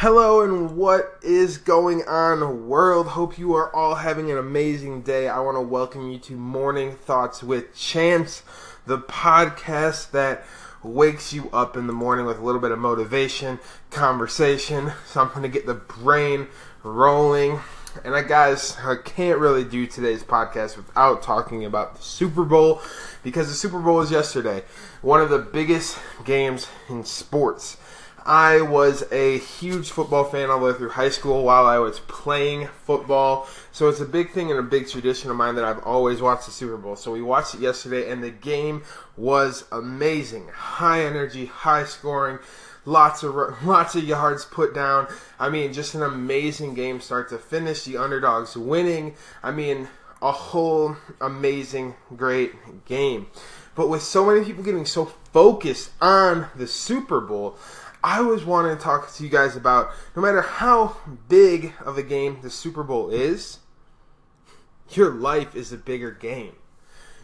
Hello and what is going on, world? Hope you are all having an amazing day. I want to welcome you to Morning Thoughts with Chance, the podcast that wakes you up in the morning with a little bit of motivation, conversation, something to get the brain rolling. And I guys, I can't really do today's podcast without talking about the Super Bowl because the Super Bowl was yesterday. One of the biggest games in sports. I was a huge football fan all the way through high school while I was playing football. So it's a big thing and a big tradition of mine that I've always watched the Super Bowl. So we watched it yesterday and the game was amazing. High energy, high scoring, lots of lots of yards put down. I mean, just an amazing game start to finish. The underdogs winning. I mean, a whole amazing great game. But with so many people getting so focused on the Super Bowl, I was wanting to talk to you guys about no matter how big of a game the Super Bowl is, your life is a bigger game.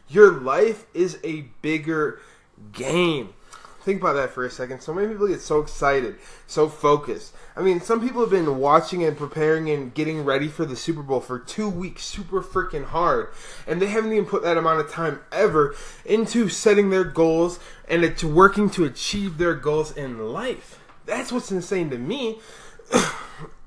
Your life is a bigger game. Think about that for a second. So many people get so excited, so focused. I mean, some people have been watching and preparing and getting ready for the Super Bowl for two weeks, super freaking hard. And they haven't even put that amount of time ever into setting their goals and to working to achieve their goals in life. That's what's insane to me.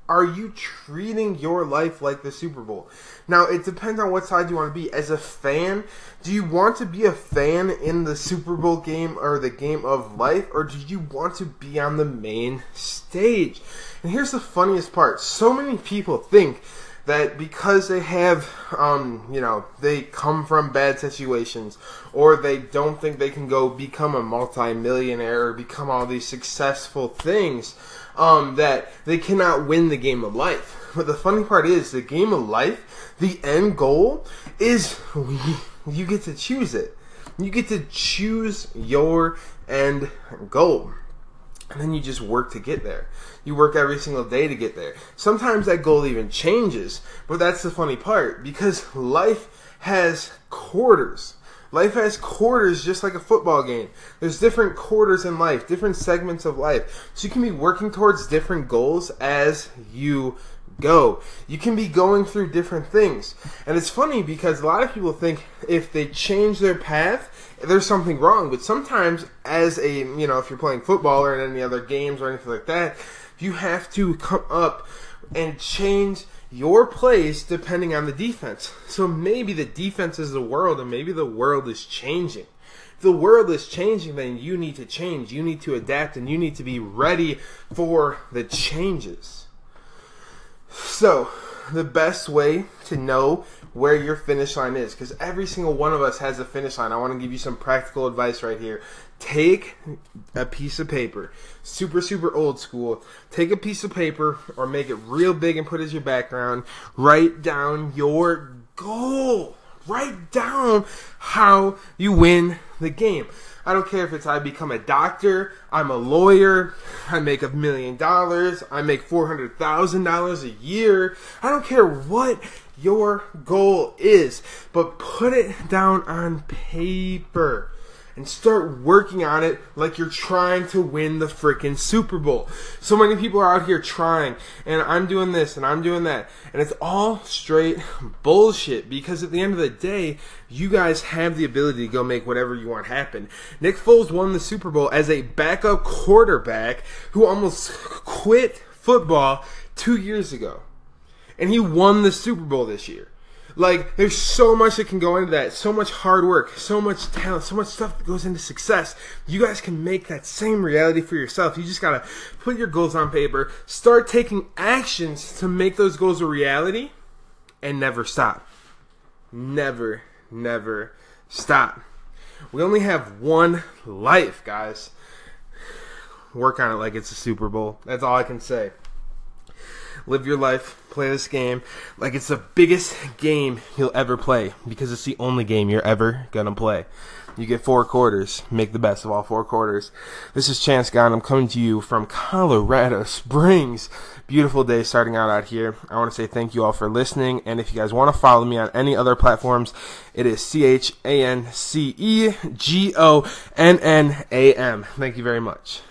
are you treating your life like the Super Bowl? Now, it depends on what side you want to be. As a fan, do you want to be a fan in the Super Bowl game or the game of life, or do you want to be on the main stage? And here's the funniest part so many people think that because they have, um, you know, they come from bad situations, or they don't think they can go become a multimillionaire or become all these successful things um, that they cannot win the game of life. But the funny part is, the game of life, the end goal is you get to choose it. You get to choose your end goal. And then you just work to get there. You work every single day to get there. Sometimes that goal even changes, but that's the funny part because life has quarters. Life has quarters just like a football game. There's different quarters in life, different segments of life. So you can be working towards different goals as you go. You can be going through different things. And it's funny because a lot of people think if they change their path, there's something wrong. But sometimes as a, you know, if you're playing football or in any other games or anything like that, you have to come up and change your place depending on the defense. So maybe the defense is the world and maybe the world is changing. If the world is changing, then you need to change. You need to adapt and you need to be ready for the changes. So, the best way to know where your finish line is, because every single one of us has a finish line. I want to give you some practical advice right here. Take a piece of paper, super, super old school. Take a piece of paper or make it real big and put as your background. Write down your goal. Write down how you win the game. I don't care if it's I become a doctor, I'm a lawyer, I make a million dollars, I make $400,000 a year. I don't care what your goal is, but put it down on paper and start working on it like you're trying to win the freaking Super Bowl. So many people are out here trying, and I'm doing this and I'm doing that, and it's all straight bullshit because at the end of the day, you guys have the ability to go make whatever you want happen. Nick Foles won the Super Bowl as a backup quarterback who almost quit football two years ago. And he won the Super Bowl this year. Like, there's so much that can go into that. So much hard work, so much talent, so much stuff that goes into success. You guys can make that same reality for yourself. You just gotta put your goals on paper, start taking actions to make those goals a reality, and never stop. Never, never stop. We only have one life, guys. Work on it like it's a Super Bowl. That's all I can say live your life, play this game like it's the biggest game you'll ever play because it's the only game you're ever gonna play. You get four quarters, make the best of all four quarters. This is Chance Gunn. I'm coming to you from Colorado Springs. Beautiful day starting out out here. I want to say thank you all for listening. And if you guys want to follow me on any other platforms, it is C H A N C E G O N N A M. Thank you very much.